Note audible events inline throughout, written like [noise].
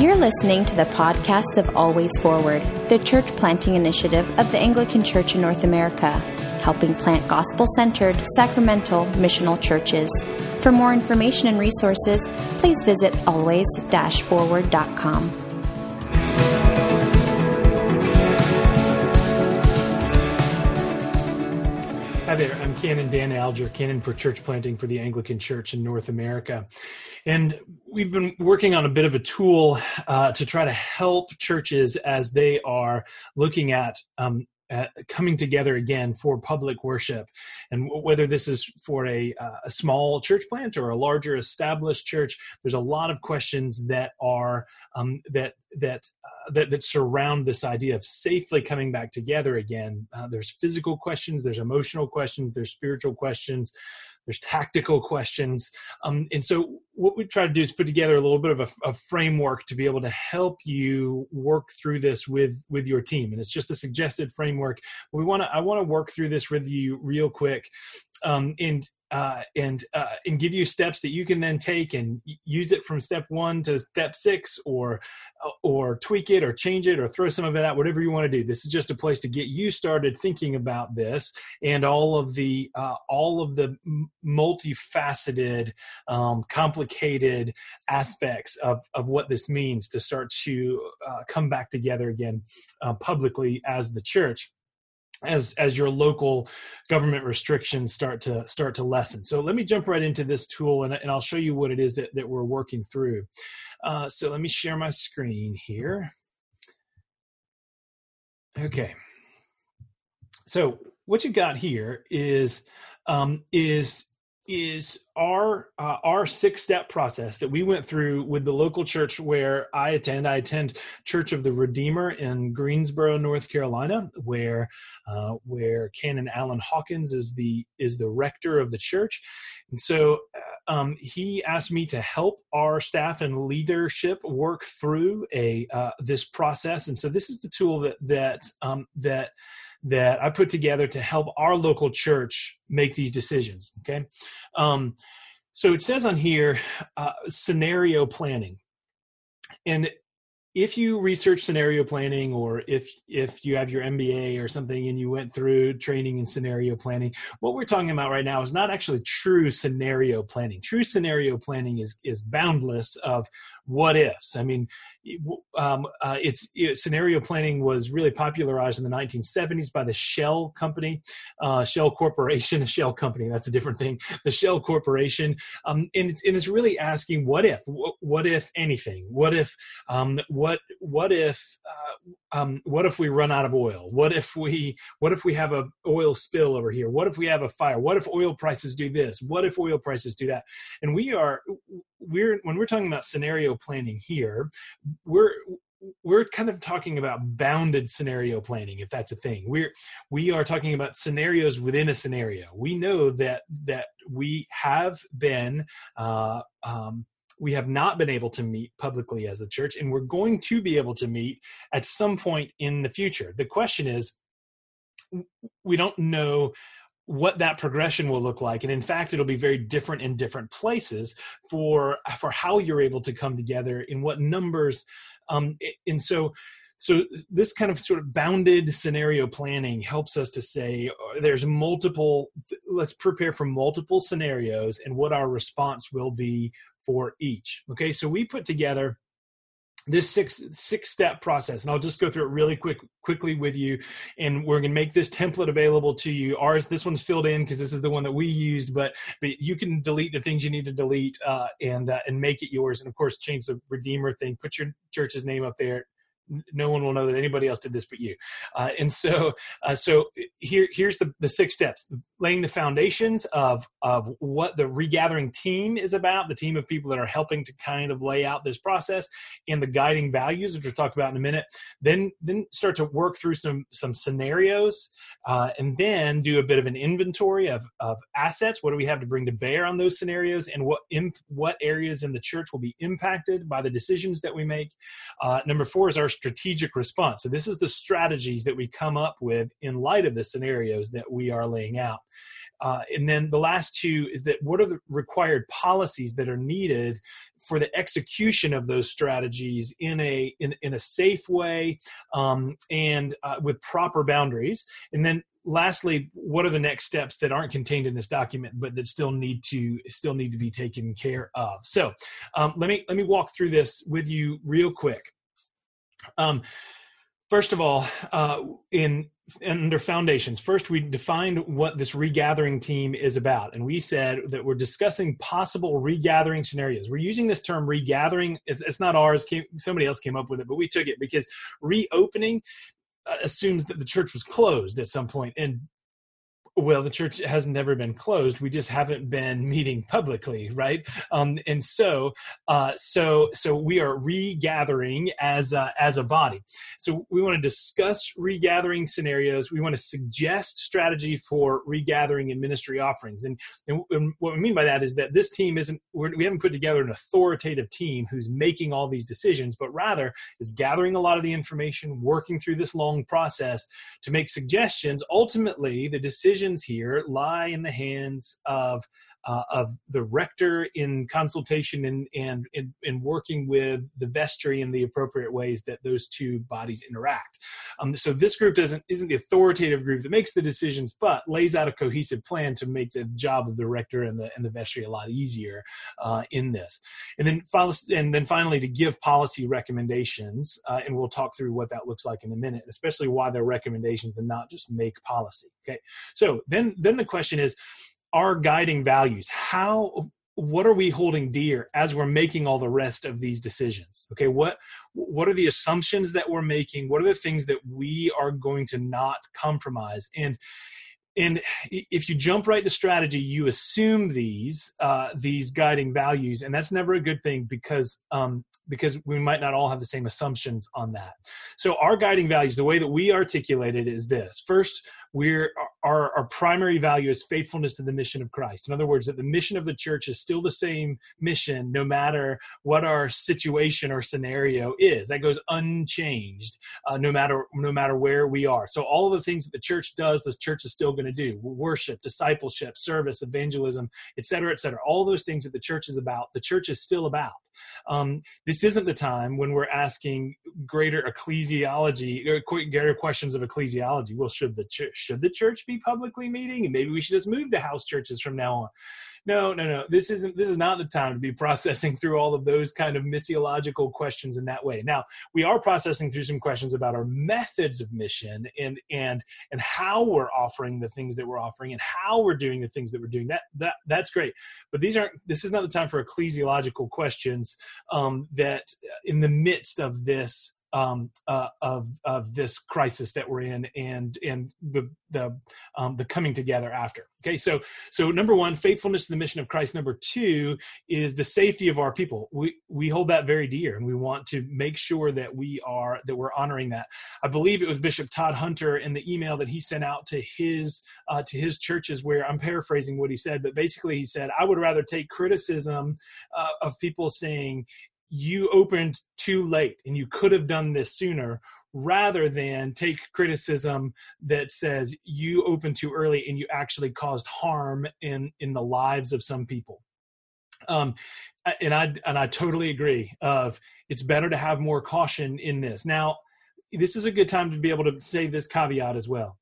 You're listening to the podcast of Always Forward, the church planting initiative of the Anglican Church in North America, helping plant gospel centered, sacramental, missional churches. For more information and resources, please visit always forward.com. Canon Dan Alger, Canon for Church Planting for the Anglican Church in North America. And we've been working on a bit of a tool uh, to try to help churches as they are looking at um, uh, coming together again for public worship. And whether this is for a, uh, a, small church plant or a larger established church there's a lot of questions that are um, that that, uh, that that surround this idea of safely coming back together again. Uh, there's physical questions there's emotional questions there's spiritual questions there's tactical questions. Um, and so what we try to do is put together a little bit of a, a, framework to be able to help you work through this with with your team. And it's just a suggested framework. We want to i want to work through this with you real quick. Um, and uh, and uh, and give you steps that you can then take and use it from step one to step six, or or tweak it, or change it, or throw some of it out. Whatever you want to do. This is just a place to get you started thinking about this and all of the uh, all of the multifaceted, um, complicated aspects of of what this means to start to uh, come back together again uh, publicly as the church as as your local government restrictions start to start to lessen. So let me jump right into this tool and, and i'll show you what it is that, that we're working through. Uh, so let me share my screen here. Okay. So what you got here is um, is is our uh, our six step process that we went through with the local church where I attend. I attend Church of the Redeemer in Greensboro, North Carolina, where uh, where Canon Alan Hawkins is the is the rector of the church, and so uh, um, he asked me to help our staff and leadership work through a uh, this process. And so this is the tool that that um, that that I put together to help our local church make these decisions. Okay. Um, so it says on here uh, scenario planning. And if you research scenario planning or if if you have your MBA or something and you went through training in scenario planning, what we're talking about right now is not actually true scenario planning. True scenario planning is is boundless of what ifs. I mean, um, uh, it's it, scenario planning was really popularized in the 1970s by the Shell company, uh, Shell Corporation, a [laughs] Shell company. That's a different thing. The Shell Corporation, um, and it's and it's really asking what if, what, what if anything, what if, um, what what if, uh, um, what if we run out of oil? What if we what if we have a oil spill over here? What if we have a fire? What if oil prices do this? What if oil prices do that? And we are we're when we're talking about scenario planning here, we're we're kind of talking about bounded scenario planning if that's a thing we're we are talking about scenarios within a scenario we know that that we have been uh, um, we have not been able to meet publicly as the church and we're going to be able to meet at some point in the future. The question is we don't know what that progression will look like and in fact it'll be very different in different places for for how you're able to come together in what numbers um and so so this kind of sort of bounded scenario planning helps us to say uh, there's multiple let's prepare for multiple scenarios and what our response will be for each okay? So we put together this six six step process and i'll just go through it really quick quickly with you and we're going to make this template available to you. Ours this one's filled in because this is the one that we used but but you can delete the things you need to delete uh, and uh, and make it yours and of course change the redeemer thing. Put your church's name up there no one will know that anybody else did this but you. Uh, and so, uh, so here, here's the, the six steps: laying the foundations of of what the regathering team is about, the team of people that are helping to kind of lay out this process, and the guiding values, which we'll talk about in a minute. Then, then start to work through some some scenarios, uh, and then do a bit of an inventory of of assets. What do we have to bring to bear on those scenarios, and what imp, what areas in the church will be impacted by the decisions that we make. Uh, number four is our strategic response. So this is the strategies that we come up with in light of the scenarios that we are laying out. Uh, and then the last two is that what are the required policies that are needed for the execution of those strategies in a in, in a safe way um, and uh, with proper boundaries and then lastly what are the next steps that aren't contained in this document but that still need to still need to be taken care of so um, let me let me walk through this with you real quick um, first of all uh, in under foundations first we defined what this regathering team is about and we said that we're discussing possible regathering scenarios. We're using this term regathering. It's, not ours. Somebody else came up with it but we took it because reopening uh, assumes that the church was closed at some point and well the church has never been closed. We just haven't been meeting publicly right? Um, and so uh, so so we are regathering as a, as a body. So we want to discuss regathering scenarios. We want to suggest strategy for regathering and ministry offerings. And, and, what we mean by that is that this team isn't we're, we haven't put together an authoritative team who's making all these decisions but rather is gathering a lot of the information working through this long process to make suggestions. Ultimately the decision decisions here lie in the hands of uh, of the rector in consultation and and in, in, working with the vestry in the appropriate ways that those two bodies interact. Um, so this group doesn't isn't the authoritative group that makes the decisions, but lays out a cohesive plan to make the job of the rector and the and the vestry a lot easier uh, in this. And then and then finally to give policy recommendations, uh, and we'll talk through what that looks like in a minute, especially why they're recommendations and not just make policy. Okay, so then then the question is our guiding values. How what are we holding dear as we're making all the rest of these decisions? Okay what what are the assumptions that we're making? What are the things that we are going to not compromise? And and if you jump right to strategy you assume these uh, these guiding values and that's never a good thing because um, because we might not all have the same assumptions on that. So our guiding values the way that we articulate it is this. First we're our, our primary value is faithfulness to the mission of christ. In other words that the mission of the church is still the same mission no matter what our situation or scenario is. That goes unchanged uh, no matter no matter where we are. So all of the things that the church does the church is still going to do. Worship discipleship service evangelism et cetera et cetera. All those things that the church is about the church is still about. Um, this isn't the time when we're asking greater ecclesiology greater questions of ecclesiology. Well, should the church should the church be publicly meeting, and maybe we should just move to house churches from now on no, no, no. This isn't. This is not the time to be [laughs] processing through all of those kind of missiological questions in that way. Now, we are processing through some questions about our methods of mission and and and how we're offering the things that we're offering and how we're doing the things that we're doing. That that that's great. But these aren't. This is not the time for ecclesiological questions. Um, that in the midst of this um, uh, of of this crisis that we're in and and the the um, the coming together after. Okay, so so number one, faithfulness to the mission of Christ. Number two is the safety of our people. We we hold that very dear, and we want to make sure that we are that we're honoring that. I believe it was Bishop Todd Hunter in the email that he sent out to his uh, to his churches, where I'm paraphrasing what he said, but basically he said, "I would rather take criticism uh, of people saying." You opened too late and you could have done this sooner rather than take criticism that says you opened too early and you actually caused harm in in the lives of some people. Um, and i and i totally agree of it's better to have more caution in this. Now this is a good time to be able to say this caveat as well.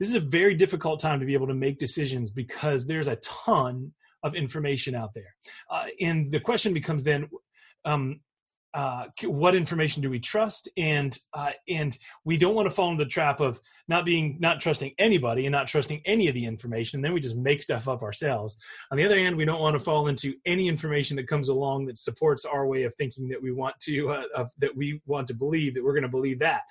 This is a very difficult time to be able to make decisions because there's a ton of information out there. Uh, and the question becomes then um, uh, what information do we trust? And uh, and we don't want to fall into the trap of not being not trusting anybody and not trusting any of the information and then we just make stuff up ourselves. On the other hand we don't want to fall into any information that comes along that supports our way of thinking that we want to uh, that we want to believe that we're going to believe that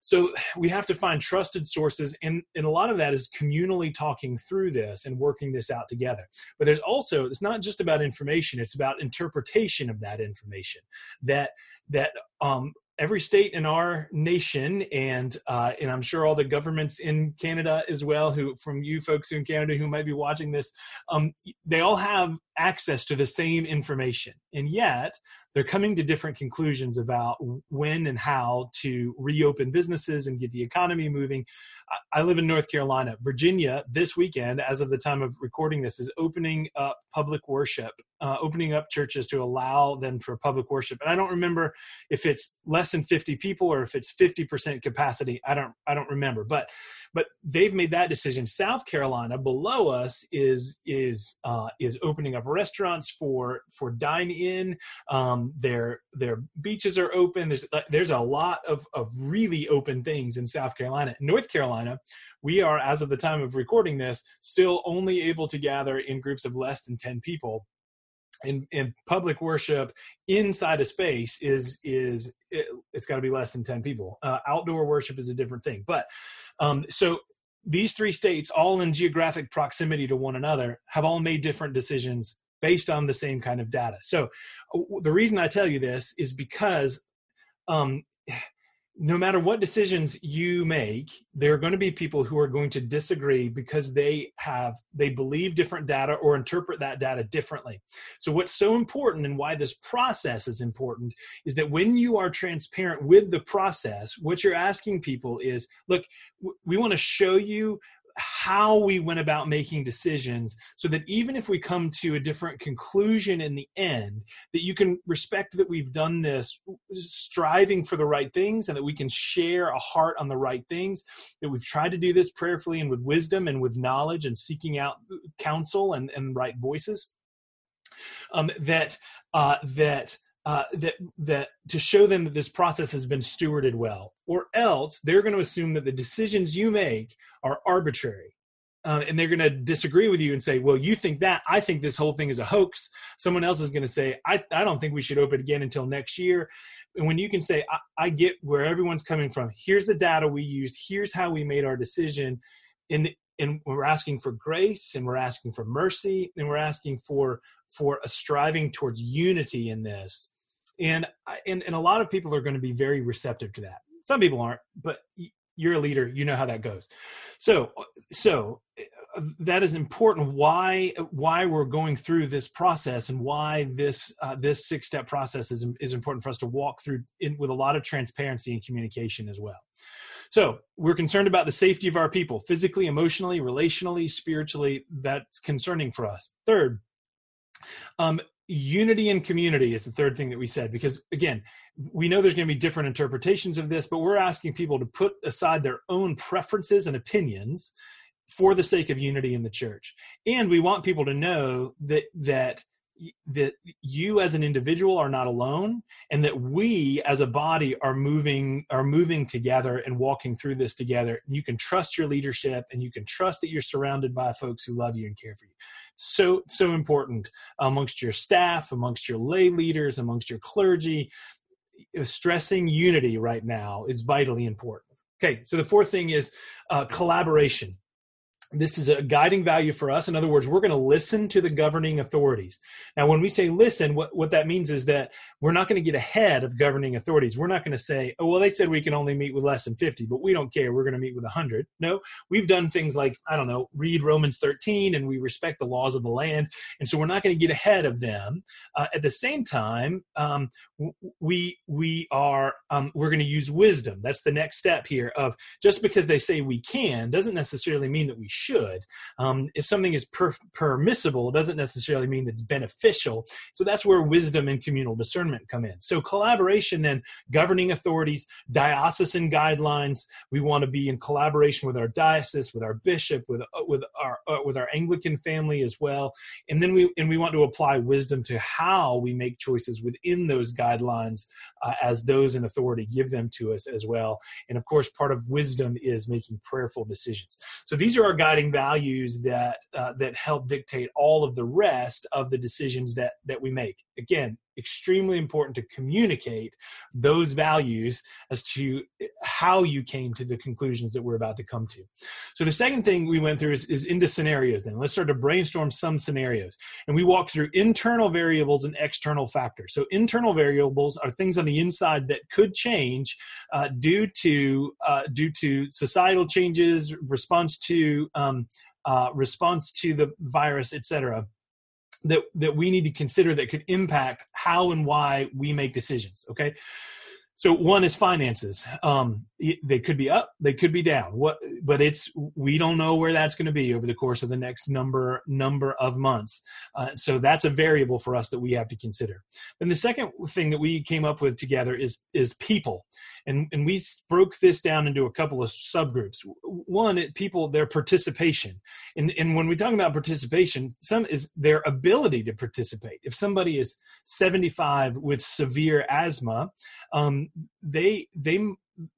so we have to find trusted sources and, and a lot of that is communally talking through this and working this out together. But there's also it's not just about information it's about interpretation of that information that that um, every state in our nation, and uh, and I'm sure all the governments in Canada as well, who from you folks in Canada who might be watching this, um, they all have access to the same information, and yet they're coming to different conclusions about when and how to reopen businesses and get the economy moving. I live in North Carolina. Virginia, this weekend, as of the time of recording this, is opening up public worship, uh, opening up churches to allow them for public worship. And I don't remember if it's less than 50 people or if it's 50% capacity. I don't, I don't remember. But, but they've made that decision. South Carolina, below us, is is uh, is opening up restaurants for for dine in. Um, their their beaches are open. There's there's a lot of of really open things in South Carolina. North Carolina, we are as of the time of recording this still only able to gather in groups of less than ten people. In, in public worship inside a space is is it, has got to be less than 10 people uh, outdoor worship is a different thing but um, so these three states all in geographic proximity to one another have all made different decisions based on the same kind of data. So the reason I tell you this is because um, no matter what decisions you make there are going to be people who are going to disagree because they have they believe different data or interpret that data differently. So what's so important and why this process is important is that when you are transparent with the process what you're asking people is look we want to show you how we went about making decisions so that even if we come to a different conclusion in the end that you can respect that we've done this striving for the right things and that we can share a heart on the right things that we've tried to do this prayerfully and with wisdom and with knowledge and seeking out counsel and, and right voices. Um, that uh, that uh, that that to show them that this process has been stewarded well, or else they're going to assume that the decisions you make are arbitrary, uh, and they're going to disagree with you and say, "Well, you think that? I think this whole thing is a hoax." Someone else is going to say, "I I don't think we should open again until next year." And when you can say, I, "I get where everyone's coming from. Here's the data we used. Here's how we made our decision," and and we're asking for grace and we're asking for mercy and we're asking for for a striving towards unity in this and and and a lot of people are going to be very receptive to that. Some people aren't but you're a leader you know how that goes. So so uh, that is important why why we're going through this process and why this uh, this six step process is is important for us to walk through in, with a lot of transparency and communication as well. So we're concerned about the safety of our people physically emotionally relationally spiritually. That's concerning for us. Third um, unity and community is the third thing that we said because again we know there's going to be different interpretations of this but we're asking people to put aside their own preferences and opinions for the sake of unity in the church. And we want people to know that that that you as an individual are not alone and that we as a body are moving are moving together and walking through this together. You can trust your leadership and you can trust that you're surrounded by folks who love you and care for you. So so important amongst your staff amongst your lay leaders amongst your clergy. Stressing unity right now is vitally important. Okay so the fourth thing is uh, collaboration this is a guiding value for us. In other words, we're going to listen to the governing authorities. Now, when we say listen, what, what that means is that we're not going to get ahead of governing authorities. We're not going to say, oh, well, they said we can only meet with less than 50, but we don't care. We're going to meet with 100. No, we've done things like, I don't know, read Romans 13 and we respect the laws of the land. And so we're not going to get ahead of them. Uh, at the same time, um, we, we are, um, we're going to use wisdom. That's the next step here of just because they say we can doesn't necessarily mean that we should. Um, if something is per- permissible, it doesn't necessarily mean it's beneficial. So that's where wisdom and communal discernment come in. So collaboration, then governing authorities, diocesan guidelines. We want to be in collaboration with our diocese, with our bishop, with uh, with our uh, with our Anglican family as well. And then we and we want to apply wisdom to how we make choices within those guidelines uh, as those in authority give them to us as well. And of course, part of wisdom is making prayerful decisions. So these are our guiding values that uh, that help dictate all of the rest of the decisions that that we make. Again, extremely important to communicate those values as to how you came to the conclusions that we're about to come to. So the second thing we went through is, is into scenarios. Then let's start to brainstorm some scenarios, and we walked through internal variables and external factors. So internal variables are things on the inside that could change uh, due to uh, due to societal changes, response to um, uh, response to the virus, etc that that we need to consider that could impact how and why we make decisions okay so one is finances. Um, they could be up they could be down. What but it's we don't know where that's going to be over the course of the next number number of months. Uh, so that's a variable for us that we have to consider. Then the second thing that we came up with together is is people. And and we broke this down into a couple of subgroups. One people their participation. And and when we talk about participation some is their ability to participate. If somebody is 75 with severe asthma um, they they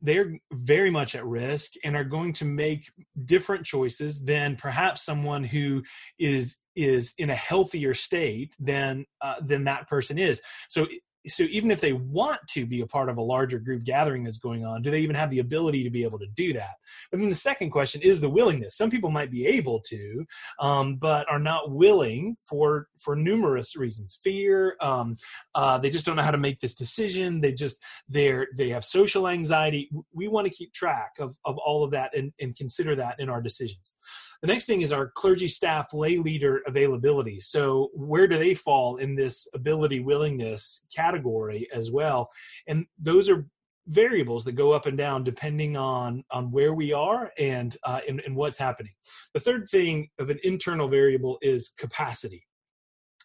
they're very much at risk and are going to make different choices than perhaps someone who is is in a healthier state than uh, than that person is. So so even if they want to be a part of a larger group gathering that's going on do they even have the ability to be able to do that? And then the second question is the willingness. Some people might be able to um, but are not willing for for numerous reasons. Fear um, uh, they just don't know how to make this decision. They just they're they have social anxiety. We want to keep track of of all of that and, and consider that in our decisions the next thing is our clergy staff lay leader availability. So, where do they fall in this ability willingness category as well? And those are variables that go up and down depending on on where we are and uh, and, and what's happening. The third thing of an internal variable is capacity.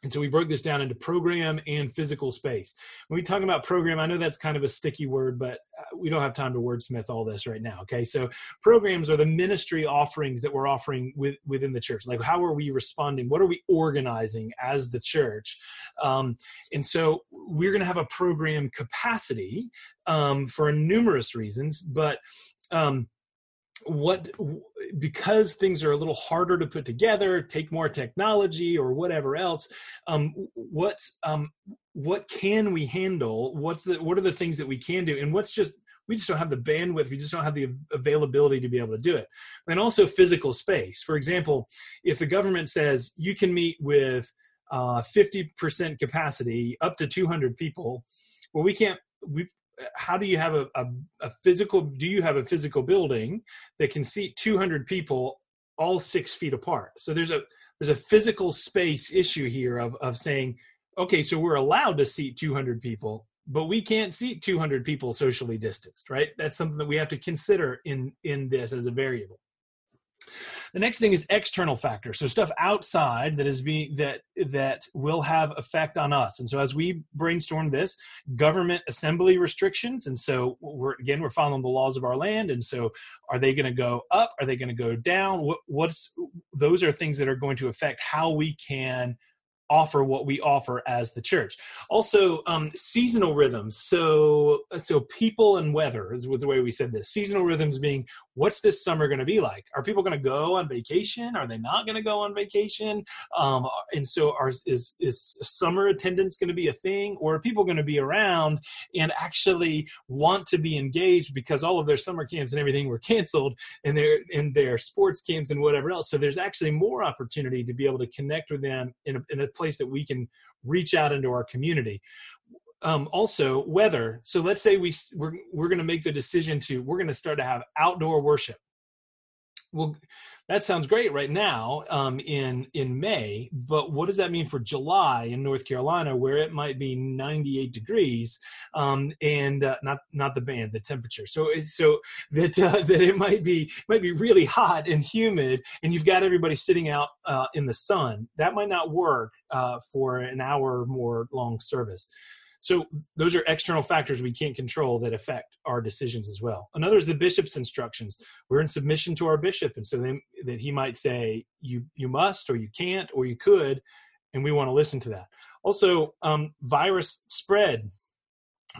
And so we broke this down into program and physical space. When we talk about program, I know that's kind of a sticky word, but uh, we don't have time to wordsmith all this right now. Okay, so programs are the ministry offerings that we're offering with, within the church. Like, how are we responding? What are we organizing as the church? Um, and so we're going to have a program capacity um, for numerous reasons, but um, what because things are a little harder to put together take more technology or whatever else um, what um, what can we handle? What's the what are the things that we can do? And what's just we just don't have the bandwidth we just don't have the availability to be able to do it. And also physical space. For example if the government says you can meet with uh, 50% capacity up to 200 people well we can't we how do you have a, a, a, physical do you have a physical building that can seat 200 people all six feet apart? So there's a there's a physical space issue here of of saying okay so we're allowed to seat 200 people but we can't seat 200 people socially distanced right? That's something that we have to consider in in this as a variable the next thing is external factors, so stuff outside that is being that that will have effect on us. And so as we brainstorm this, government assembly restrictions, and so we're again we're following the laws of our land. And so are they going to go up? Are they going to go down? What, what's those are things that are going to affect how we can offer what we offer as the church. Also, um, seasonal rhythms. So, so people and weather is with the way we said this. Seasonal rhythms being what's this summer going to be like? Are people going to go on vacation? Are they not going to go on vacation? Um, and so, are, is is summer attendance going to be a thing, or are people going to be around and actually want to be engaged because all of their summer camps and everything were canceled, and their in their sports camps and whatever else? So, there's actually more opportunity to be able to connect with them in a, in a place that we can reach out into our community um, also weather. So let's say we we're we're going to make the decision to we're going to start to have outdoor worship. Well, that sounds great right now um, in in May, but what does that mean for July in North Carolina, where it might be 98 degrees, um, and uh, not not the band, the temperature. So so that uh, [laughs] that it might be might be really hot and humid, and you've got everybody sitting out uh, in the sun. That might not work uh, for an hour or more long service. So those are external factors we can't control that affect our decisions as well. Another is the bishop's instructions. We're in submission to our bishop, and so that he might say you you must or you can't or you could, and we want to listen to that. Also, um, virus spread.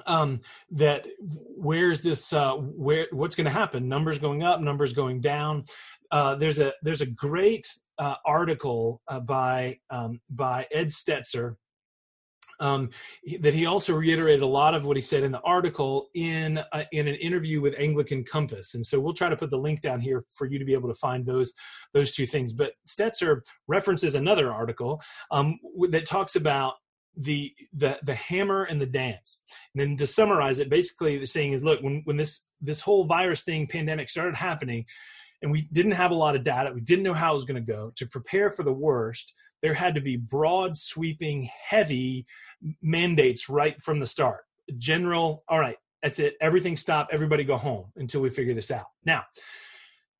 Um, that where's this uh, where what's going to happen? Numbers going up, numbers going down. Uh, there's a there's a great uh, article uh, by um, by Ed Stetzer um, that he also reiterated a lot of what he said in the article in uh, in an interview with Anglican Compass, and so we'll try to put the link down here for you to be able to find those those two things. But Stetzer references another article um, that talks about the the the hammer and the dance. And then to summarize it, basically the saying is, look, when when this this whole virus thing pandemic started happening, and we didn't have a lot of data, we didn't know how it was going to go. To prepare for the worst, there had to be broad, sweeping, heavy mandates right from the start. General, all right, that's it. Everything stop. Everybody go home until we figure this out. Now,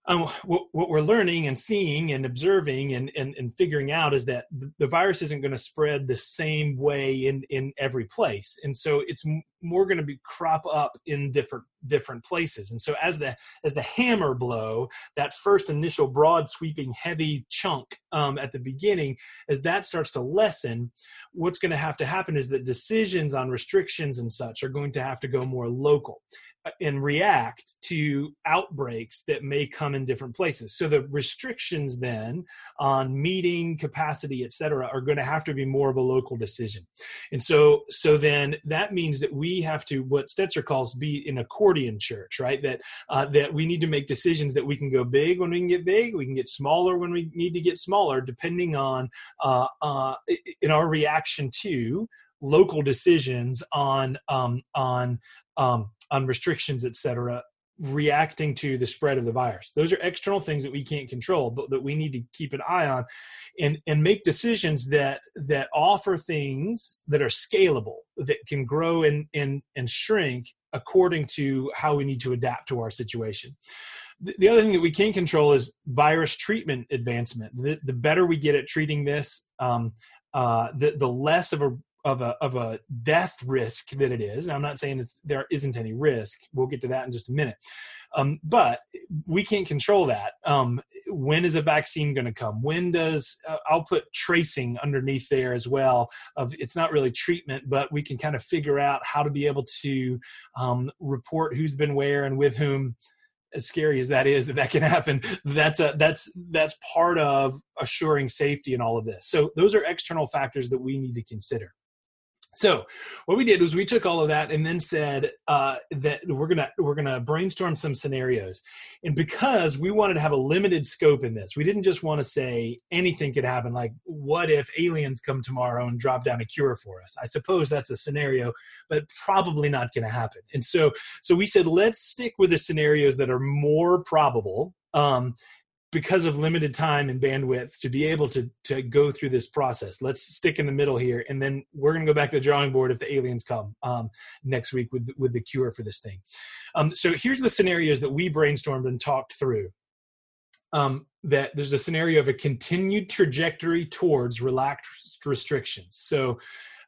um, what, what, we're learning and seeing and observing and, and, and figuring out is that the virus isn't going to spread the same way in, in every place. And so it's more going to be crop up in different different places and so as the as the hammer blow that first initial broad sweeping heavy chunk um, at the beginning as that starts to lessen what's going to have to happen is that decisions on restrictions and such are going to have to go more local uh, and react to outbreaks that may come in different places so the restrictions then on meeting capacity et cetera are going to have to be more of a local decision and so so then that means that we have to what Stetzer calls be an accordion church, right? That uh, that we need to make decisions that we can go big when we can get big, we can get smaller when we need to get smaller, depending on uh, uh, in our reaction to local decisions on um, on um, on restrictions, et cetera, reacting to the spread of the virus. Those are external things that we can't control but that we need to keep an eye on and and make decisions that that offer things that are scalable that can grow and and and shrink according to how we need to adapt to our situation. The other thing that we can control is virus treatment advancement. The, the better we get at treating this um, uh, the, the less of a of a of a death risk that it is. And I'm not saying there isn't any risk. We'll get to that in just a minute. Um, but we can't control that. Um, when is a vaccine going to come? When does uh, I'll put tracing underneath there as well. Of it's not really treatment, but we can kind of figure out how to be able to um, report who's been where and with whom as scary as that is that that can happen that's a that's that's part of assuring safety in all of this so those are external factors that we need to consider so what we did was we took all of that and then said uh, that we're gonna we're gonna brainstorm some scenarios, and because we wanted to have a limited scope in this, we didn't just want to say anything could happen. Like, what if aliens come tomorrow and drop down a cure for us? I suppose that's a scenario, but probably not going to happen. And so so we said let's stick with the scenarios that are more probable. Um, because of limited time and bandwidth to be able to to go through this process. Let's stick in the middle here and then we're going to go back to the drawing board if the aliens come um, next week with with the cure for this thing. Um, so here's the scenarios that we brainstormed and talked through. Um, that there's a scenario of a continued trajectory towards relaxed restrictions. So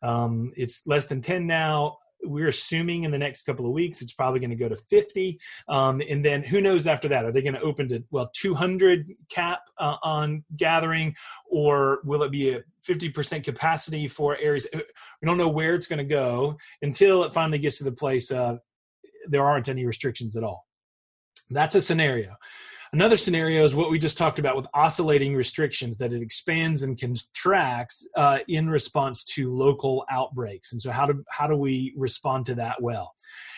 um, it's less than 10 now we're assuming in the next couple of weeks it's probably going to go to 50 um, and then who knows after that? Are they going to open to well 200 cap uh, on gathering? Or will it be a 50% capacity for areas uh, we don't know where it's going to go until it finally gets to the place of there aren't any restrictions at all. That's a scenario Another scenario is what we just talked about with oscillating restrictions, that it expands and contracts uh, in response to local outbreaks. And so, how do how do we respond to that well?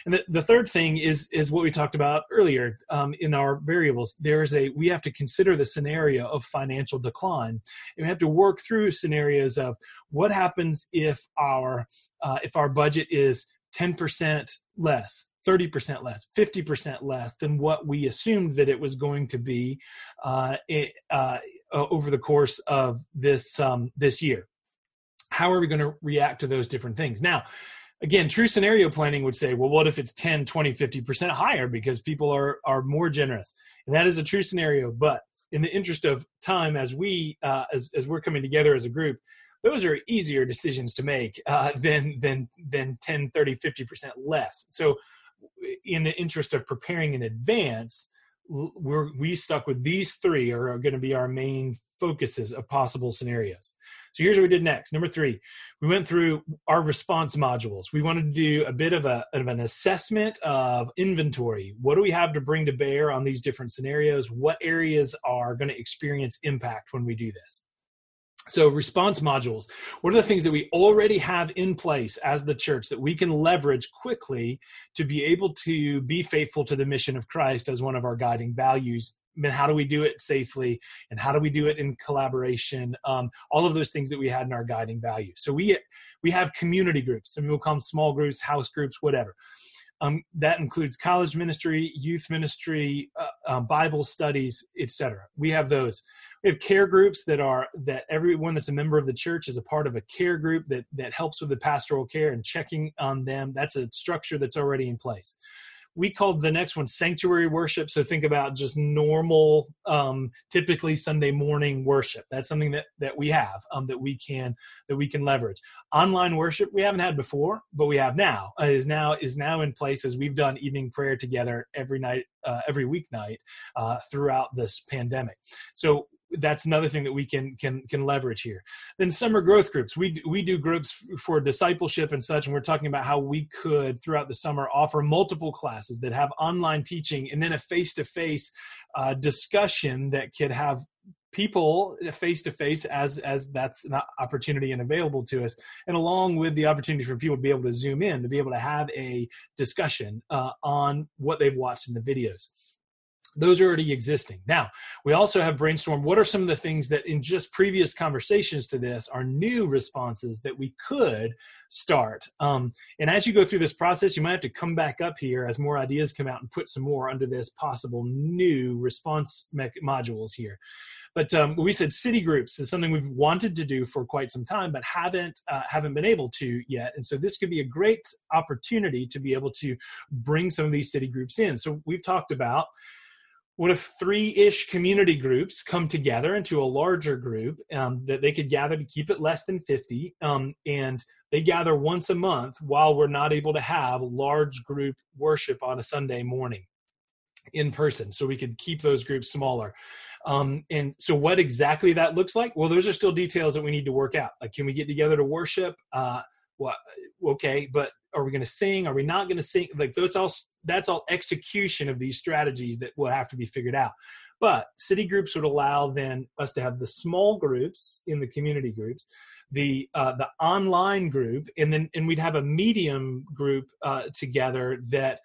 And the, the third thing is is what we talked about earlier um, in our variables. There's a we have to consider the scenario of financial decline, and we have to work through scenarios of what happens if our uh, if our budget is 10% less 30% less, 50% less than what we assumed that it was going to be uh, it, uh, over the course of this um, this year. How are we going to react to those different things? Now, again, true scenario planning would say, well, what if it's 10, 20, 50% higher because people are are more generous? And that is a true scenario, but in the interest of time as we uh, as as we're coming together as a group, those are easier decisions to make uh, than than than 10 30 50% less so in the interest of preparing in advance, we're we stuck with these three are going to be our main focuses of possible scenarios. So here's what we did next. Number three, we went through our response modules. We wanted to do a bit of a of an assessment of inventory. What do we have to bring to bear on these different scenarios? What areas are going to experience impact when we do this? So response modules. What are the things that we already have in place as the church that we can leverage quickly to be able to be faithful to the mission of christ as one of our guiding values. And how do we do it safely? And how do we do it in collaboration? Um, all of those things that we had in our guiding values. So we we have community groups. Some people call them small groups house groups whatever um, that includes college ministry, youth ministry, uh, uh, Bible studies, etc. We have those. We have care groups that are that everyone that's a member of the church is a part of a care group that that helps with the pastoral care and checking on them. That's a structure that's already in place we called the next one sanctuary worship. So think about just normal um, typically sunday morning worship. That's something that that we have um, that we can that we can leverage. Online worship we haven't had before but we have now. Uh, is now is now in place as we've done evening prayer together every night uh, every weeknight uh, throughout this pandemic. So that's another thing that we can can can leverage here. Then summer growth groups. We we do groups for discipleship and such and we're talking about how we could throughout the summer offer multiple classes that have online teaching and then a face-to-face uh, discussion that could have people face to face as as that's an opportunity and available to us and along with the opportunity for people to be able to zoom in to be able to have a discussion uh, on what they've watched in the videos those are already existing. Now, we also have brainstormed what are some of the things that in just previous conversations to this are new responses that we could start. Um, and as you go through this process, you might have to come back up here as more ideas come out and put some more under this possible new response me- modules here. But um, we said city groups is something we've wanted to do for quite some time, but haven't uh, haven't been able to yet. And so this could be a great opportunity to be able to bring some of these city groups in. So we've talked about what if three-ish community groups come together into a larger group um, that they could gather to keep it less than 50 um, and they gather once a month while we're not able to have large group worship on a sunday morning in person so we could keep those groups smaller. Um, and so what exactly that looks like? Well those are still details that we need to work out. Like can we get together to worship? Uh, what okay but are we going to sing? Are we not going to sing? Like those all that's all execution of these strategies that will have to be figured out. But city groups would allow then us to have the small groups in the community groups the uh, the online group and then and we'd have a medium group uh, together that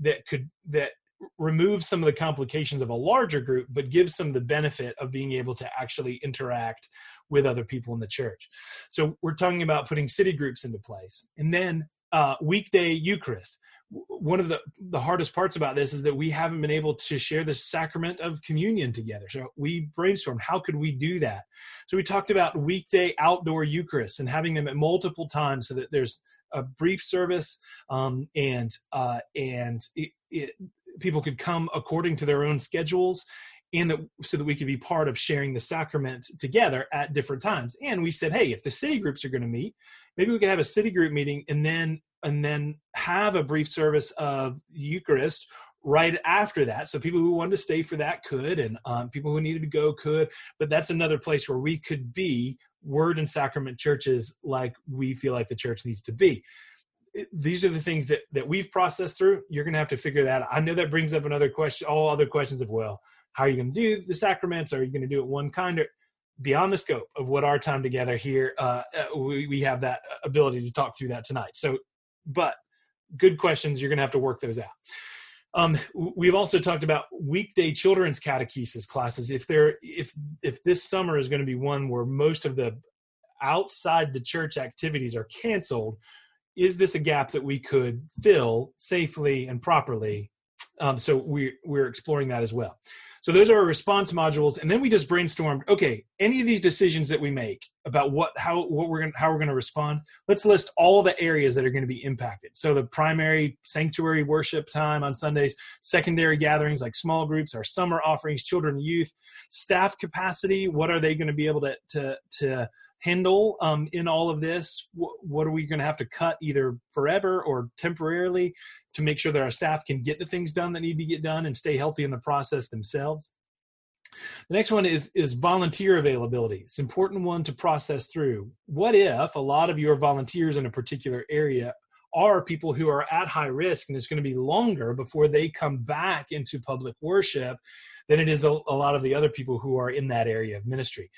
that could that remove some of the complications of a larger group but gives some the benefit of being able to actually interact with other people in the church. So we're talking about putting city groups into place. And then uh, weekday Eucharist. One of the, the hardest parts about this is that we haven't been able to share the sacrament of communion together. So we brainstormed, how could we do that? So we talked about weekday outdoor Eucharist and having them at multiple times so that there's a brief service um, and uh, and it, it, people could come according to their own schedules and that so that we could be part of sharing the sacrament together at different times and we said hey if the city groups are going to meet maybe we could have a city group meeting and then and then have a brief service of eucharist right after that. So people who wanted to stay for that could and um, people who needed to go could but that's another place where we could be word and sacrament churches like we feel like the church needs to be. These are the things that that we've processed through. You're going to have to figure that out. I know that brings up another question all other questions of well how are you going to do the sacraments? Are you going to do it one kind or beyond the scope of what our time together here? Uh, uh, we, we have that ability to talk through that tonight. So, but good questions. You're going to have to work those out. Um, we've also talked about weekday children's catechesis classes. If there, if if this summer is going to be one where most of the outside the church activities are canceled, is this a gap that we could fill safely and properly? Um, so we we're exploring that as well. So those are our response modules, and then we just brainstormed. Okay, any of these decisions that we make about what how what we're going how we're going to respond. Let's list all the areas that are going to be impacted. So the primary sanctuary worship time on Sundays, secondary gatherings like small groups, our summer offerings, children, youth, staff capacity. What are they going to be able to to to handle um, in all of this? what are we going to have to cut either forever or temporarily to make sure that our staff can get the things done that need to get done and stay healthy in the process themselves? The next one is is volunteer availability. It's an important one to process through. What if a lot of your volunteers in a particular area are people who are at high risk and it's going to be longer before they come back into public worship than it is a, a lot of the other people who are in that area of ministry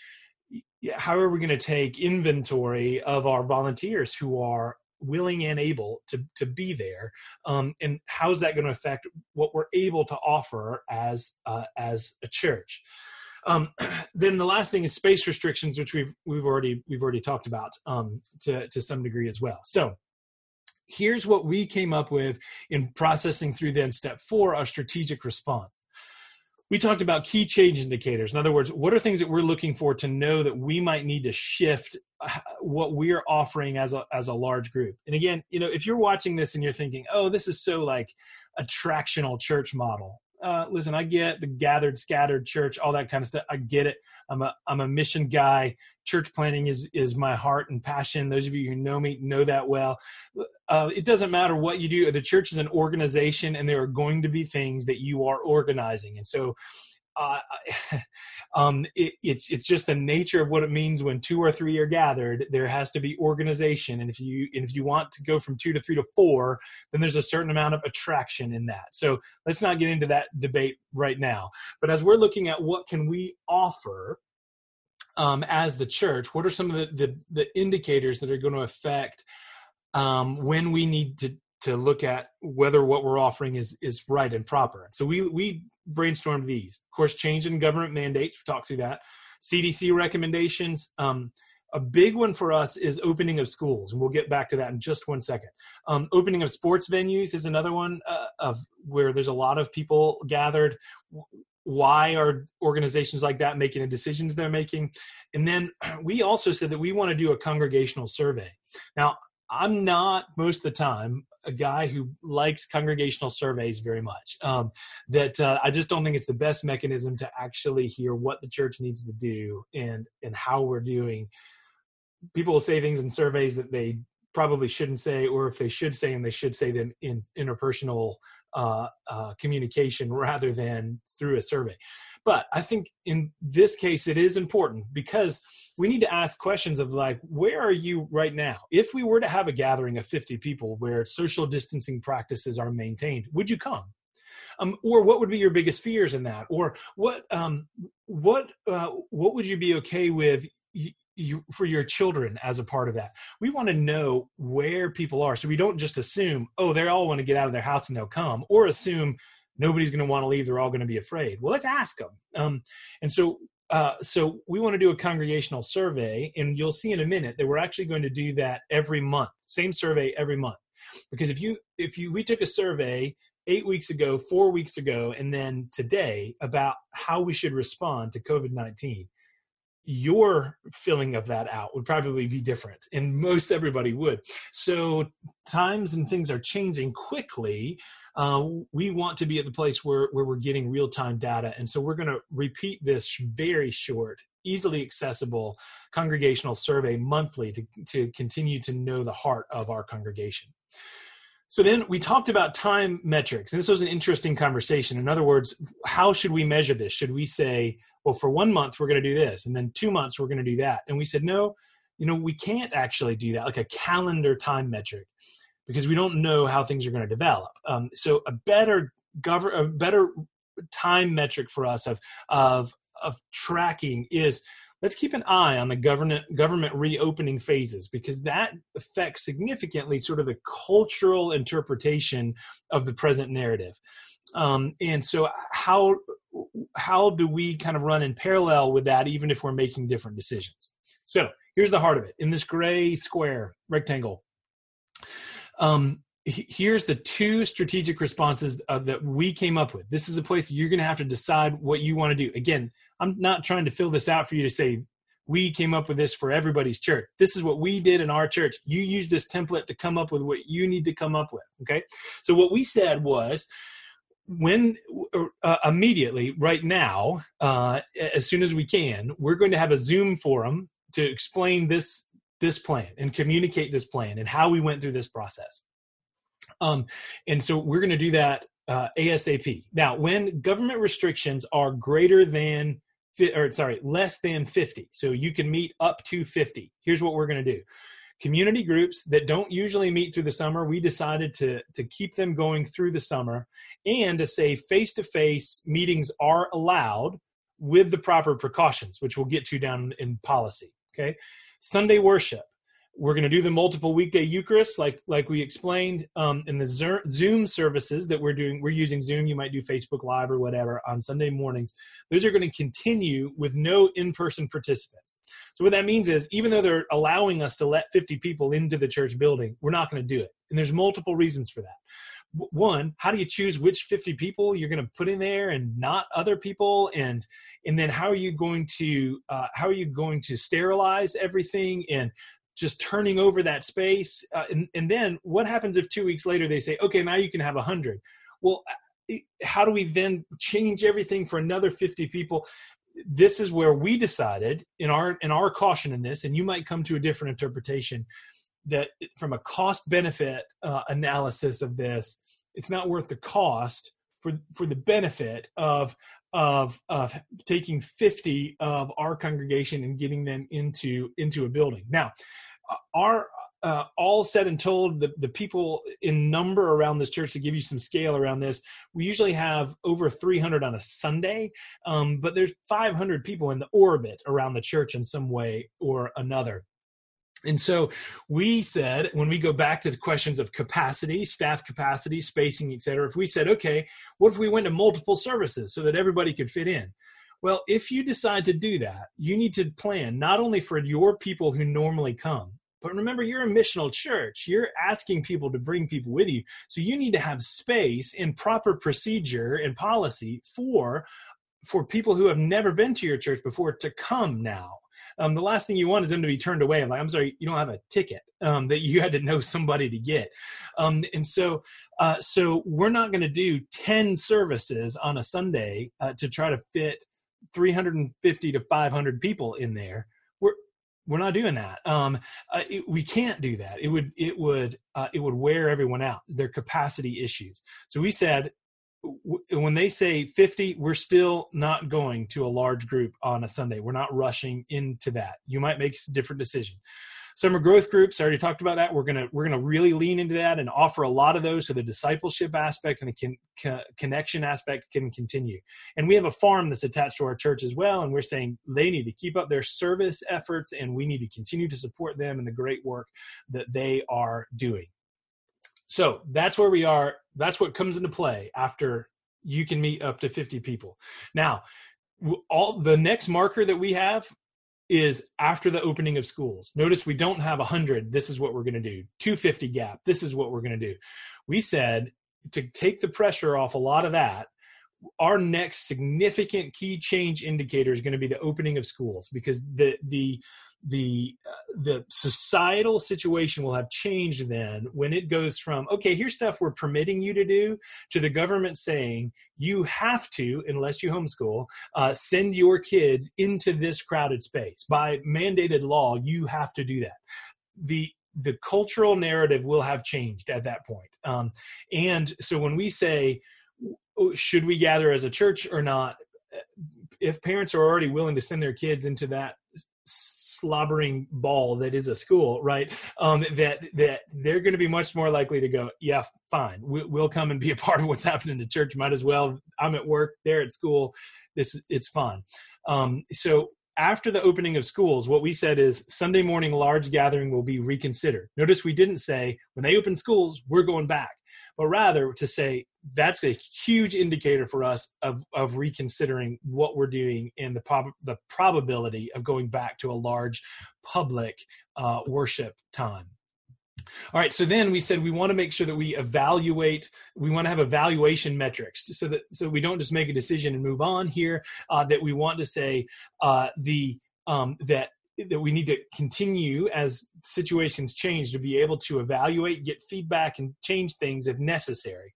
how are we going to take inventory of our volunteers who are willing and able to to be there um, and how is that going to affect what we're able to offer as uh, as a church? Um, [clears throat] then the last thing is space restrictions which we've we've already we've already talked about um, to to some degree as well. So here's what we came up with in processing through then step four our strategic response we talked about key change indicators. In other words, what are things that we're looking for to know that we might need to shift uh, what we're offering as a as a large group? And again, you know, if you're watching this and you're thinking, "Oh, this is so like attractional church model," uh, listen, I get the gathered, scattered church, all that kind of stuff. I get it. I'm a I'm a mission guy. Church planting is is my heart and passion. Those of you who know me know that well. Uh, it doesn't matter what you do. The church is an organization, and there are going to be things that you are organizing. And so, uh, [laughs] um, it, it's it's just the nature of what it means when two or three are gathered. There has to be organization, and if you and if you want to go from two to three to four, then there's a certain amount of attraction in that. So let's not get into that debate right now. But as we're looking at what can we offer um, as the church, what are some of the the, the indicators that are going to affect um, when we need to to look at whether what we're offering is is right and proper. So we we brainstormed these. Of course, change in government mandates. We talked through that. CDC recommendations. Um, a big one for us is opening of schools, and we'll get back to that in just one second. Um, opening of sports venues is another one uh, of where there's a lot of people gathered. Why are organizations like that making the decisions they're making? And then [clears throat] we also said that we want to do a congregational survey. Now, I'm not most of the time a guy who likes congregational surveys very much. Um, that uh, I just don't think it's the best mechanism to actually hear what the church needs to do and and how we're doing. People will say things in surveys that they probably shouldn't say, or if they should say them, they should say them in interpersonal uh, uh, communication [laughs] rather than through a survey. But I think in this case, it is important because we need to ask questions of like, where are you right now? If we were to have a gathering of 50 people where social distancing practices are maintained, would you come? Um, or what would be your biggest fears in that? Or what um, what uh, what would you be okay with you, for your children as a part of that. We want to know where people are, so we don't just assume, oh, they all want to get out of their house and they'll come, or assume nobody's going to want to leave; they're all going to be afraid. Well, let's ask them. Um, and so, uh, so we want to do a congregational survey, and you'll see in a minute that we're actually going to do that every month. Same survey every month, because if you if you we took a survey eight weeks ago, four weeks ago, and then today about how we should respond to COVID nineteen your filling of that out would probably be different and most everybody would. So times and things are changing quickly. Uh, we want to be at the place where, where we're getting real-time data and so we're going to repeat this very short easily accessible congregational survey monthly to, to continue to know the heart of our congregation so then we talked about time metrics. And this was an interesting conversation. In other words, how should we measure this? Should we say, well, for one month, we're going to do this, and then two months, we're going to do that? And we said, no, you know, we can't actually do that, like a calendar time metric, because we don't know how things are going to develop. Um, so a better govern, a better time metric for us of, of, of tracking is let's keep an eye on the government government reopening phases because that affects significantly sort of the cultural interpretation of the present narrative. Um, and so how how do we kind of run in parallel with that even if we're making different decisions? So here's the heart of it in this gray square rectangle. Um, here's the two strategic responses uh, that we came up with. This is a place you're going to have to decide what you want to do. Again, I'm not trying to fill this out for you to say we came up with this for everybody's church. This is what we did in our church. You use this template to come up with what you need to come up with. Okay. So what we said was, when uh, immediately right now uh, as soon as we can we're going to have a zoom forum to explain this this plan and communicate this plan and how we went through this process um, and so we're going to do that uh, asap now when government restrictions are greater than or sorry, less than 50. So you can meet up to 50. Here's what we're going to do. Community groups that don't usually meet through the summer, we decided to, to keep them going through the summer and to say face to face meetings are allowed with the proper precautions, which we'll get to down in policy. Okay. Sunday worship. We're going to do the multiple weekday Eucharist, like like we explained um, in the Zoom services that we're doing. We're using Zoom. You might do Facebook Live or whatever on Sunday mornings. Those are going to continue with no in-person participants. So what that means is, even though they're allowing us to let 50 people into the church building, we're not going to do it. And there's multiple reasons for that one how do you choose which 50 people you're going to put in there and not other people and and then how are you going to uh, how are you going to sterilize everything and just turning over that space uh, and, and then what happens if two weeks later they say okay now you can have 100 well uh, how do we then change everything for another 50 people? This is where we decided in our in our caution in this and you might come to a different interpretation that from a cost benefit uh, analysis of this it's not worth the cost for for the benefit of of of taking 50 of our congregation and getting them into into a building now are uh, all said and told, the, the people in number around this church to give you some scale around this, we usually have over 300 on a Sunday, um, but there's 500 people in the orbit around the church in some way or another. And so we said, when we go back to the questions of capacity, staff capacity, spacing, et cetera, if we said, okay, what if we went to multiple services so that everybody could fit in? Well, if you decide to do that, you need to plan not only for your people who normally come, but remember, you're a missional church. You're asking people to bring people with you. So you need to have space and proper procedure and policy for for people who have never been to your church before to come now. Um, the last thing you want is them to be turned away. I'm like, I'm sorry, you don't have a ticket um, that you [laughs] had to know somebody to get. Um, and so, uh, so we're not going to do 10 services on a Sunday uh, to try to fit 350 to 500 people in there we're we're not doing that. Um, uh, it, we can't do that. It would it would uh, it would wear everyone out. Their capacity issues. So we said when they say 50, we're still not going to a large group on a Sunday. We're not rushing into that. You might make a different decision summer growth groups i already talked about that we're going to we're going to really lean into that and offer a lot of those so the discipleship aspect and the con- co- connection aspect can continue and we have a farm that's attached to our church as well and we're saying they need to keep up their service efforts and we need to continue to support them in the great work that they are doing so that's where we are that's what comes into play after you can meet up to 50 people now all the next marker that we have is after the opening of schools. Notice we don't have 100, this is what we're going to do. 250 gap, this is what we're going to do. We said to take the pressure off a lot of that, our next significant key change indicator is going to be the opening of schools because the the the uh, the societal situation will have changed then when it goes from okay here's stuff we're permitting you to do to the government saying you have to unless you homeschool uh, send your kids into this crowded space. By mandated law you have to do that. The the cultural narrative will have changed at that point. Um, and so when we say oh, should we gather as a church or not? If parents are already willing to send their kids into that slobbering ball that is a school, right? Um, that that they're going to be much more likely to go, yeah, fine, we, will come and be a part of what's [laughs] happening to church. Might as well. I'm at work, they're at school. This it's fun. Um, so after the opening of schools, what we said is Sunday morning large gathering will be reconsidered. Notice we didn't say when they open schools, we're going back, but rather to say that's a huge indicator for us of, of reconsidering what we're doing and the, prob- the probability of going back to a large public uh, worship time. All right, so then we said we want to make sure that we evaluate. We want to have evaluation metrics, so that so we don't just make a decision and move on here. Uh, that we want to say uh, the um, that that we need to continue as situations change to be able to evaluate, get feedback, and change things if necessary.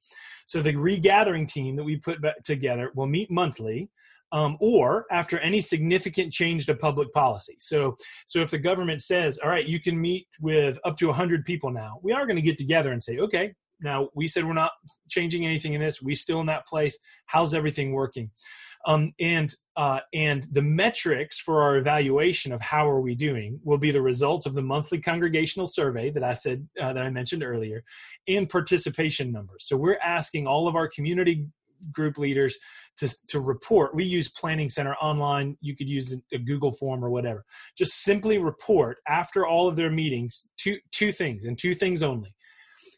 So the regathering team that we put together will meet monthly. Um, or after any significant change to public policy. So, so if the government says, "All right, you can meet with up to 100 people now," we are going to get together and say, "Okay, now we said we're not changing anything in this. We still in that place. How's everything working?" Um, and uh, and the metrics for our evaluation of how are we doing will be the results of the monthly congregational survey that I said uh, that I mentioned earlier, and participation numbers. So we're asking all of our community group leaders to, to report. We use Planning Center online. You could use a Google form or whatever. Just simply report after all of their meetings two, two things and two things only.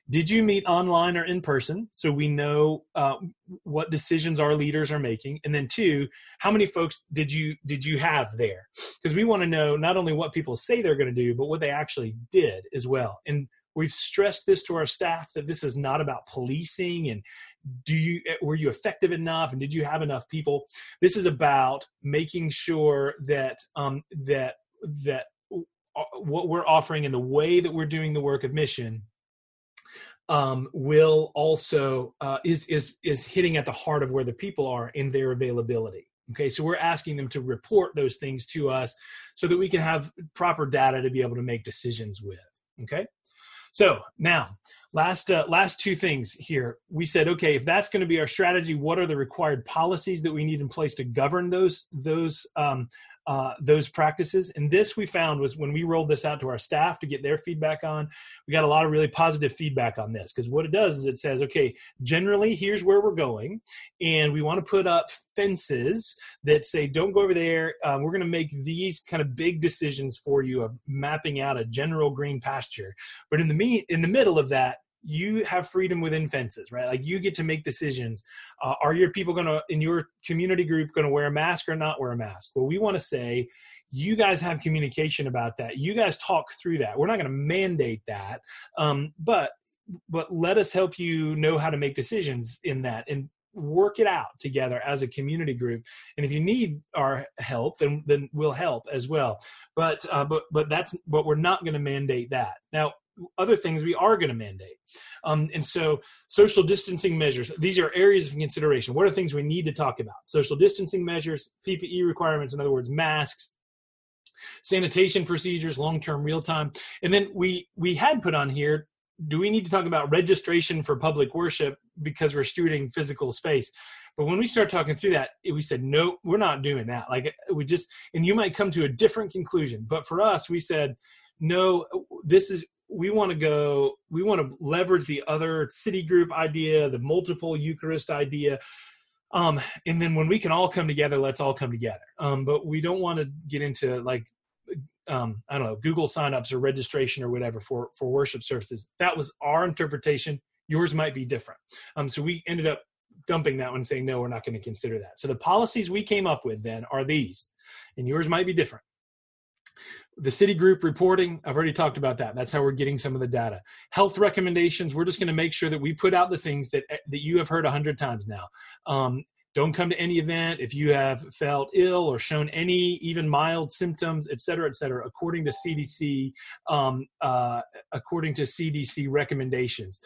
Did you meet online or in person? So we know uh, what decisions our leaders are making, and then two, how many folks did you did you have there? Because we want to know not only what people say they're going to do, but what they actually did as well. And we've stressed this to our staff that this is not about policing and do you were you effective enough and did you have enough people this is about making sure that um, that that uh, what we're offering and the way that we're doing the work of mission um, will also uh, is is is hitting at the heart of where the people are in their availability okay so we're asking them to report those things to us so that we can have proper data to be able to make decisions with okay so now, last uh, last two things here. We said, okay, if that's going to be our strategy, what are the required policies that we need in place to govern those those um, uh, those practices. And this we found was when we rolled this out to our staff to get their feedback on, we got a lot of really positive feedback on this because what it does is it says, okay, generally here's where we're going, and we want to put up fences that say, don't go over there. Um, we're going to make these kind of big decisions for you of mapping out a general green pasture. But in the me- in the middle of that, you have freedom within fences, right? Like you get to make decisions. Uh, are your people going to, in your community group, going to wear a mask or not wear a mask? Well, we want to say, you guys have communication about that. You guys talk through that. We're not going to mandate that, um, but but let us help you know how to make decisions in that and work it out together as a community group and if you need our help then then we'll help as well but uh, but but that's but we're not going to mandate that now other things we are going to mandate. Um, and so, social distancing measures, these are areas of consideration. What are things we need to talk about? Social distancing measures, PPE requirements, in other words, masks, sanitation procedures, long term, real time. And then we, we had put on here do we need to talk about registration for public worship because we're stewarding physical space? But when we start talking through that, we said, no, we're not doing that. Like, we just, and you might come to a different conclusion. But for us, we said, no, this is, we want to go we want to leverage the other city group idea the multiple eucharist idea. Um, and then when we can all come together let's all come together. Um, but we don't want to get into like um, i don't know google signups or registration or whatever for for worship services. That was our interpretation. Yours might be different. Um, so we ended up dumping that one saying no we're not going to consider that. So the policies we came up with then are these and yours might be different the city group reporting i've already talked about that. That's how we're getting some of the data. Health recommendations we're just going to make sure that we put out the things that that you have heard a hundred times now. Um, don't come to any event if you have felt ill or shown any even mild symptoms et cetera et cetera according to cdc um, uh, according to cdc recommendations.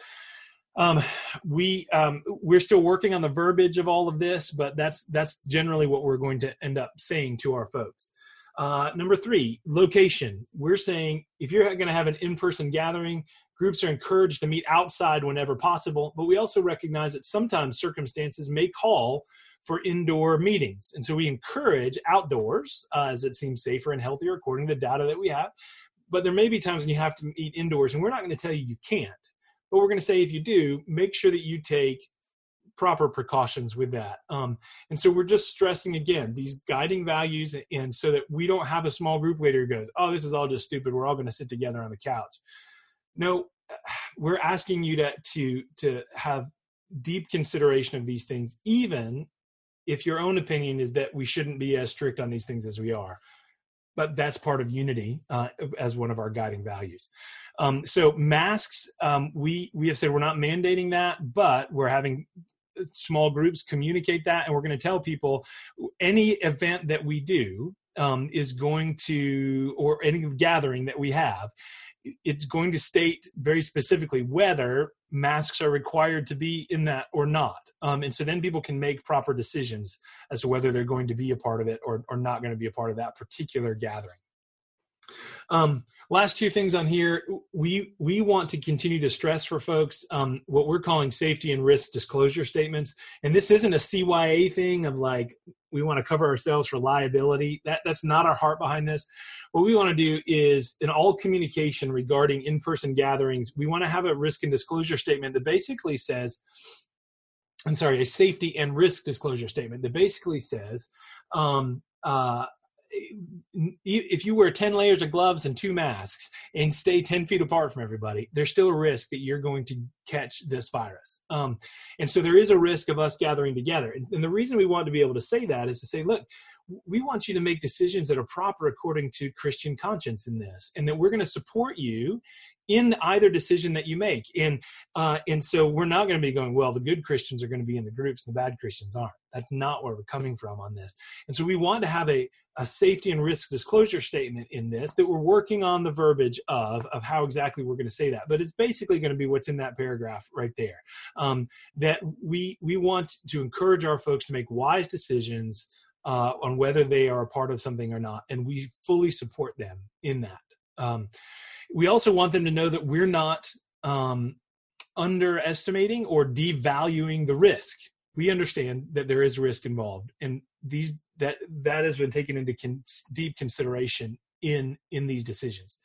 Um, we um, we're still working on the verbiage of all of this but that's that's generally what we're going to end up saying to our folks uh, number three, location. We're saying if you're going to have an in person gathering, groups are encouraged to meet outside whenever possible, but we also recognize that sometimes circumstances may call for indoor meetings. And so we encourage outdoors uh, as it seems safer and healthier according to the data that we have. But there may be times when you have to meet indoors, and we're not going to tell you you can't. But we're going to say if you do, make sure that you take proper precautions with that. Um, and so we're just stressing again these guiding values, and so that we don't have a small group leader who goes, "Oh, this is all just stupid. We're all going to sit together on the couch." No, [sighs] we're asking you to to to have deep consideration of these things, even if your own opinion is that we shouldn't be as strict on these things as we are but that's part of unity uh, as one of our guiding values. Um, so masks, um, we we have said we're not mandating that, but we're having small groups communicate that and we're going to tell people any event that we do um, is going to or any gathering that we have it's going to state very specifically whether masks are required to be in that or not. Um, and so then people can make proper decisions as to whether they're going to be a part of it or, or not going to be a part of that particular gathering um, last two things on here. We we want to continue to stress for folks um, what we're calling safety and risk disclosure statements. And this isn't a CYA thing of like we want to cover ourselves for liability. That that's not our heart behind this. What we want to do is in all communication regarding in-person gatherings, we want to have a risk and disclosure statement that basically says I'm sorry, a safety and risk disclosure statement that basically says, um, uh, if you wear 10 layers of gloves and two masks and stay 10 feet apart from everybody, there's still a risk that you're going to catch this virus. Um, and so there is a risk of us gathering together. And, and the reason we want to be able to say that is to say, look, we want you to make decisions that are proper according to Christian conscience in this, and that we're going to support you in either decision that you make. And uh, and so we're not going to be going, well, the good Christians are going to be in the groups, and the bad Christians aren't. That's not where we're coming from on this. And so we want to have a, a safety and risk disclosure statement in this that we're working on the verbiage of of how exactly we're going to say that. But it's basically going to be what's in that paragraph right there. Um, that we we want to encourage our folks to make wise decisions uh, on whether they are a part of something or not, and we fully support them in that. Um, we also want them to know that we're not um, underestimating or devaluing the risk. We understand that there is risk involved, and these that that has been taken into con- deep consideration in in these decisions.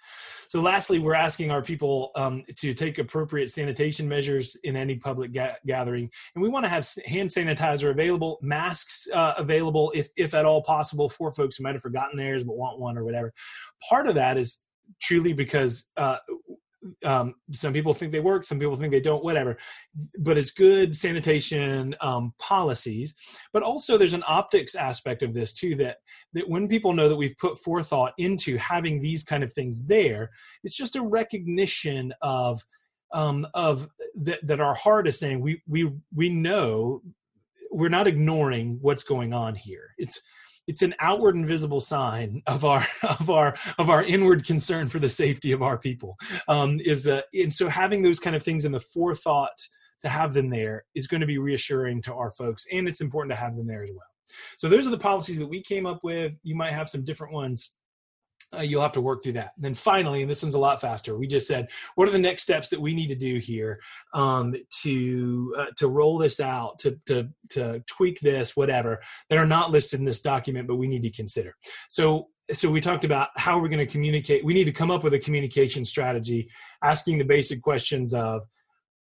So, lastly, we're asking our people um, to take appropriate sanitation measures in any public ga- gathering, and we want to have hand sanitizer available, masks uh, available if if at all possible for folks who might have forgotten theirs but want one or whatever. Part of that is truly because uh, um, some people think they work, some people think they don't, whatever. But it's good sanitation um, policies. But also, there's an optics aspect of this too. That that when people know that we've put forethought into having these kind of things there, it's just a recognition of um, of that that our heart is saying we we we know we're not ignoring what's going on here. It's it's an outward and visible sign of our [laughs] of our of our inward concern for the safety of our people um, is uh, and so having those kind of things in the forethought to have them there is going to be reassuring to our folks and it's important to have them there as well. So those are the policies that we came up with. You might have some different ones uh, you'll have to work through that. And then finally, and this one's a lot faster. We just said, what are the next steps that we need to do here um, to uh, to roll this out, to to to tweak this, whatever that are not listed in this document, but we need to consider. So so we talked about how we're going to communicate. We need to come up with a communication strategy, asking the basic questions of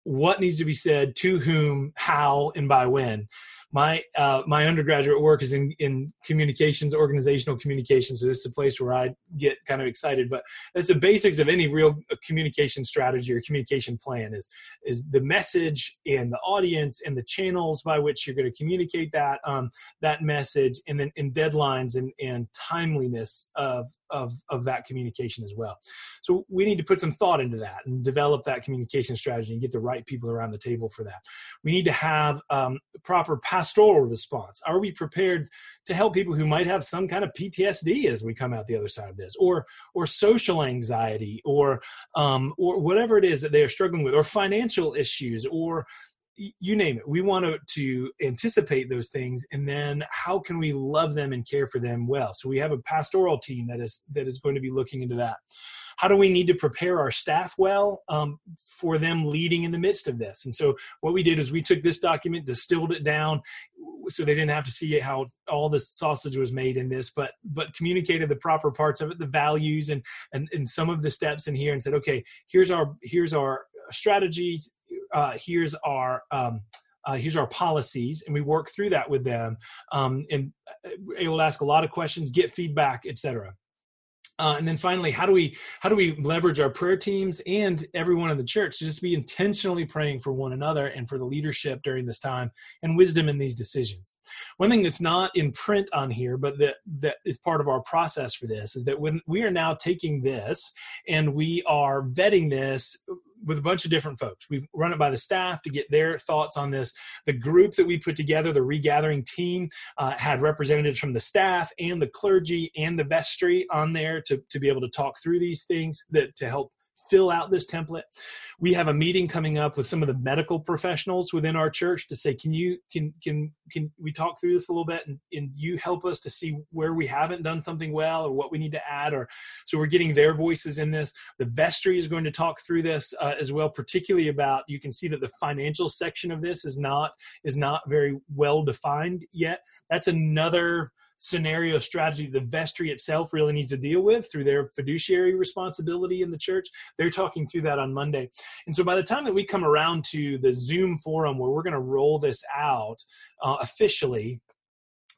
what needs to be said to whom, how, and by when my uh, my undergraduate work is in in communications, organizational communications. So this is a place where I get kind of excited. But it's the basics of any real communication strategy or communication plan is is the message and the audience and the channels by which you're going to communicate that um, that message, and then in deadlines and and timeliness of of of that communication as well. So we need to put some thought into that and develop that communication strategy and get the right people around the table for that. We need to have um, proper pastoral response. Are we prepared to help people who might have some kind of PTSD as we come out the other side of this, or or social anxiety, or um, or whatever it is that they are struggling with, or financial issues, or you name it. We want to, to anticipate those things and then how can we love them and care for them well? So we have a pastoral team that is that is going to be looking into that. How do we need to prepare our staff well um, for them leading in the midst of this? And so what we did is we took this document distilled it down so they didn't have to see how all the sausage was made in this but but communicated the proper parts of it the values and and, and some of the steps in here and said okay here's our here's our strategies uh, here's our um, uh, here's our policies and we work through that with them um, and uh, able to ask a lot of questions get feedback etc uh, and then finally, how do we how do we leverage our prayer teams and everyone in the church to just be intentionally praying for one another and for the leadership during this time and wisdom in these decisions? One thing that's not in print on here, but that that is part of our process for this, is that when we are now taking this and we are vetting this with a bunch of different folks. We've run it by the staff to get their thoughts on this. The group that we put together, the regathering team, uh, had representatives from the staff and the clergy and the vestry on there to, to be able to talk through these things that to help fill out this template. We have a meeting coming up with some of the medical professionals within our church to say, can you can can can we talk through this a little bit and, and you help us to see where we haven't done something well or what we need to add or so we're getting their voices in this. The vestry is going to talk through this uh, as well, particularly about you can see that the financial section of this is not is not very well defined yet. That's another scenario strategy the vestry itself really needs to deal with through their fiduciary responsibility in the church. They're talking through that on Monday. And so by the time that we come around to the Zoom forum where we're going to roll this out uh, officially,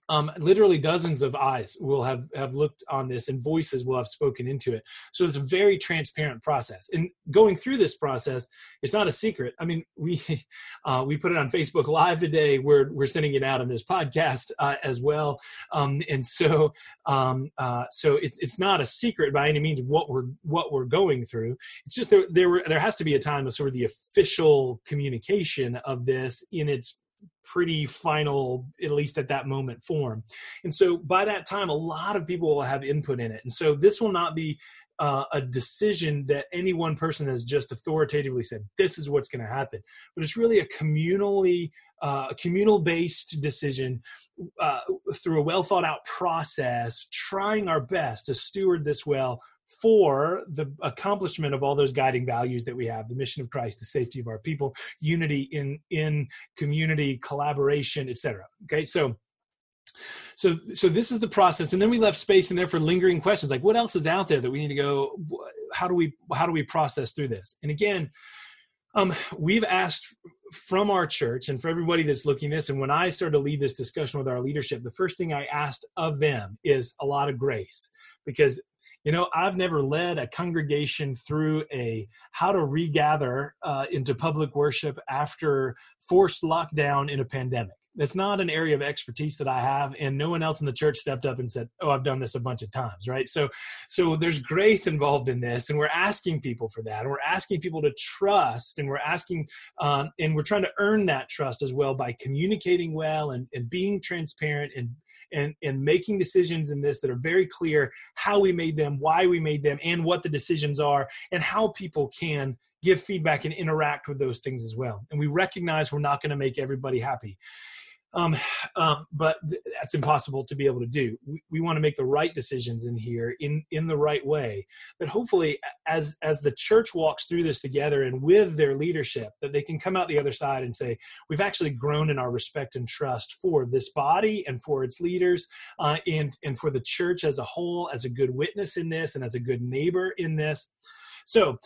um, literally dozens of eyes will have have looked on this and voices will have spoken into it. So it's a very transparent process. And going through this process it's not a secret. I mean we [laughs] uh, we put it on facebook live today. We're we're sending it out on this podcast uh, as well. Um, and so um, uh, so it's, it's not a secret by any means what we're what we're going through. It's just there there, were, there has to be a time of sort of the official communication of this in its pretty final, at least at that moment, form. And so by that time, a lot of people will have input in it. And so this will not be uh, a decision that any one person has just authoritatively said, this is what's going to happen. But it's really a communally uh, a communal based decision uh, through a well thought out process, trying our best to steward this well for the accomplishment of all those guiding values that we have the mission of christ the safety of our people unity in in community collaboration etc okay so so so this is the process. And then we left space in there for lingering questions like what else is out there that we need to go how do we how do we process through this? And again um, we've asked from our church and for everybody that's looking this and when i started to lead this discussion with our leadership the first thing i asked of them is a lot of grace. Because you know i've never led a congregation through a how to regather uh, into public worship after forced lockdown in a pandemic that's not an area of expertise that I have, and no one else in the church stepped up and said, "Oh, I've done this a bunch of times." Right? So, so there's grace involved in this, and we're asking people for that, and we're asking people to trust, and we're asking, um, and we're trying to earn that trust as well by communicating well and, and being transparent and and and making decisions in this that are very clear how we made them, why we made them, and what the decisions are, and how people can give feedback and interact with those things as well. And we recognize we're not going to make everybody happy. Um, um, but th- that's impossible to be able to do. We, we want to make the right decisions in here in in the right way. But hopefully, as as the church walks through this together and with their leadership, that they can come out the other side and say, we've actually grown in our respect and trust for this body and for its leaders, uh, and and for the church as a whole, as a good witness in this, and as a good neighbor in this. So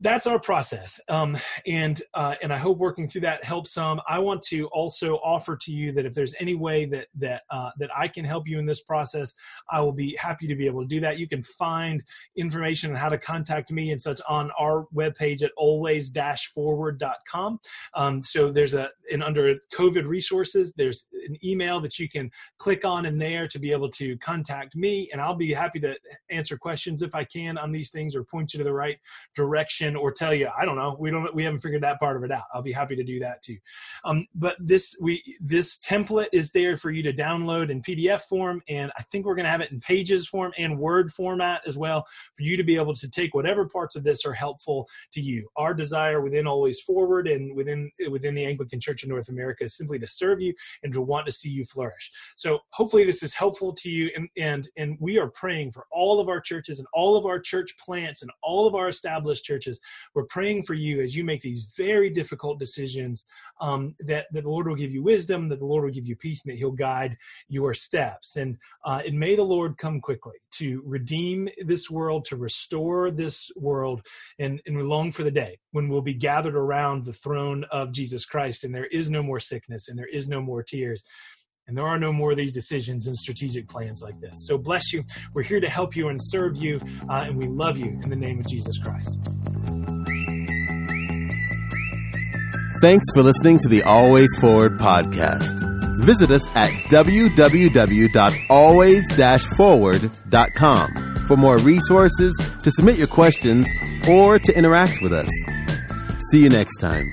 that's our process um, and uh, and i hope working through that helps some. I want to also offer to you that if there's any way that that uh, that i can help you in this process i will be happy to be able to do that. You can find information on how to contact me and such on our webpage at always-forward.com um, so there's a and under covid resources there's an email that you can click on in there to be able to contact me and i'll be happy to answer questions if i can on these things or point you to the right direction or tell you. I don't know. We don't we haven't figured that part of it out. I'll be happy to do that too. Um, but this we this template is there for you to download in pdf form and i think we're going to have it in pages form and word format as well for you to be able to take whatever parts of this are helpful to you. Our desire within always forward and within within the anglican church in north america is simply to serve you and to want to see you flourish so hopefully this is helpful to you and and and we are praying for all of our churches and all of our church plants and all of our established churches. We're praying for you as you make these very difficult decisions um, that, that the Lord will give you wisdom, that the Lord will give you peace, and that He'll guide your steps. And, uh, and may the Lord come quickly to redeem this world, to restore this world. And, and we long for the day when we'll be gathered around the throne of Jesus Christ and there is no more sickness and there is no more tears and there are no more of these decisions and strategic plans like this. So bless you. We're here to help you and serve you, uh, and we love you in the name of Jesus Christ. Thanks for listening to the Always Forward podcast. Visit us at www.always-forward.com for more resources, to submit your questions, or to interact with us. See you next time.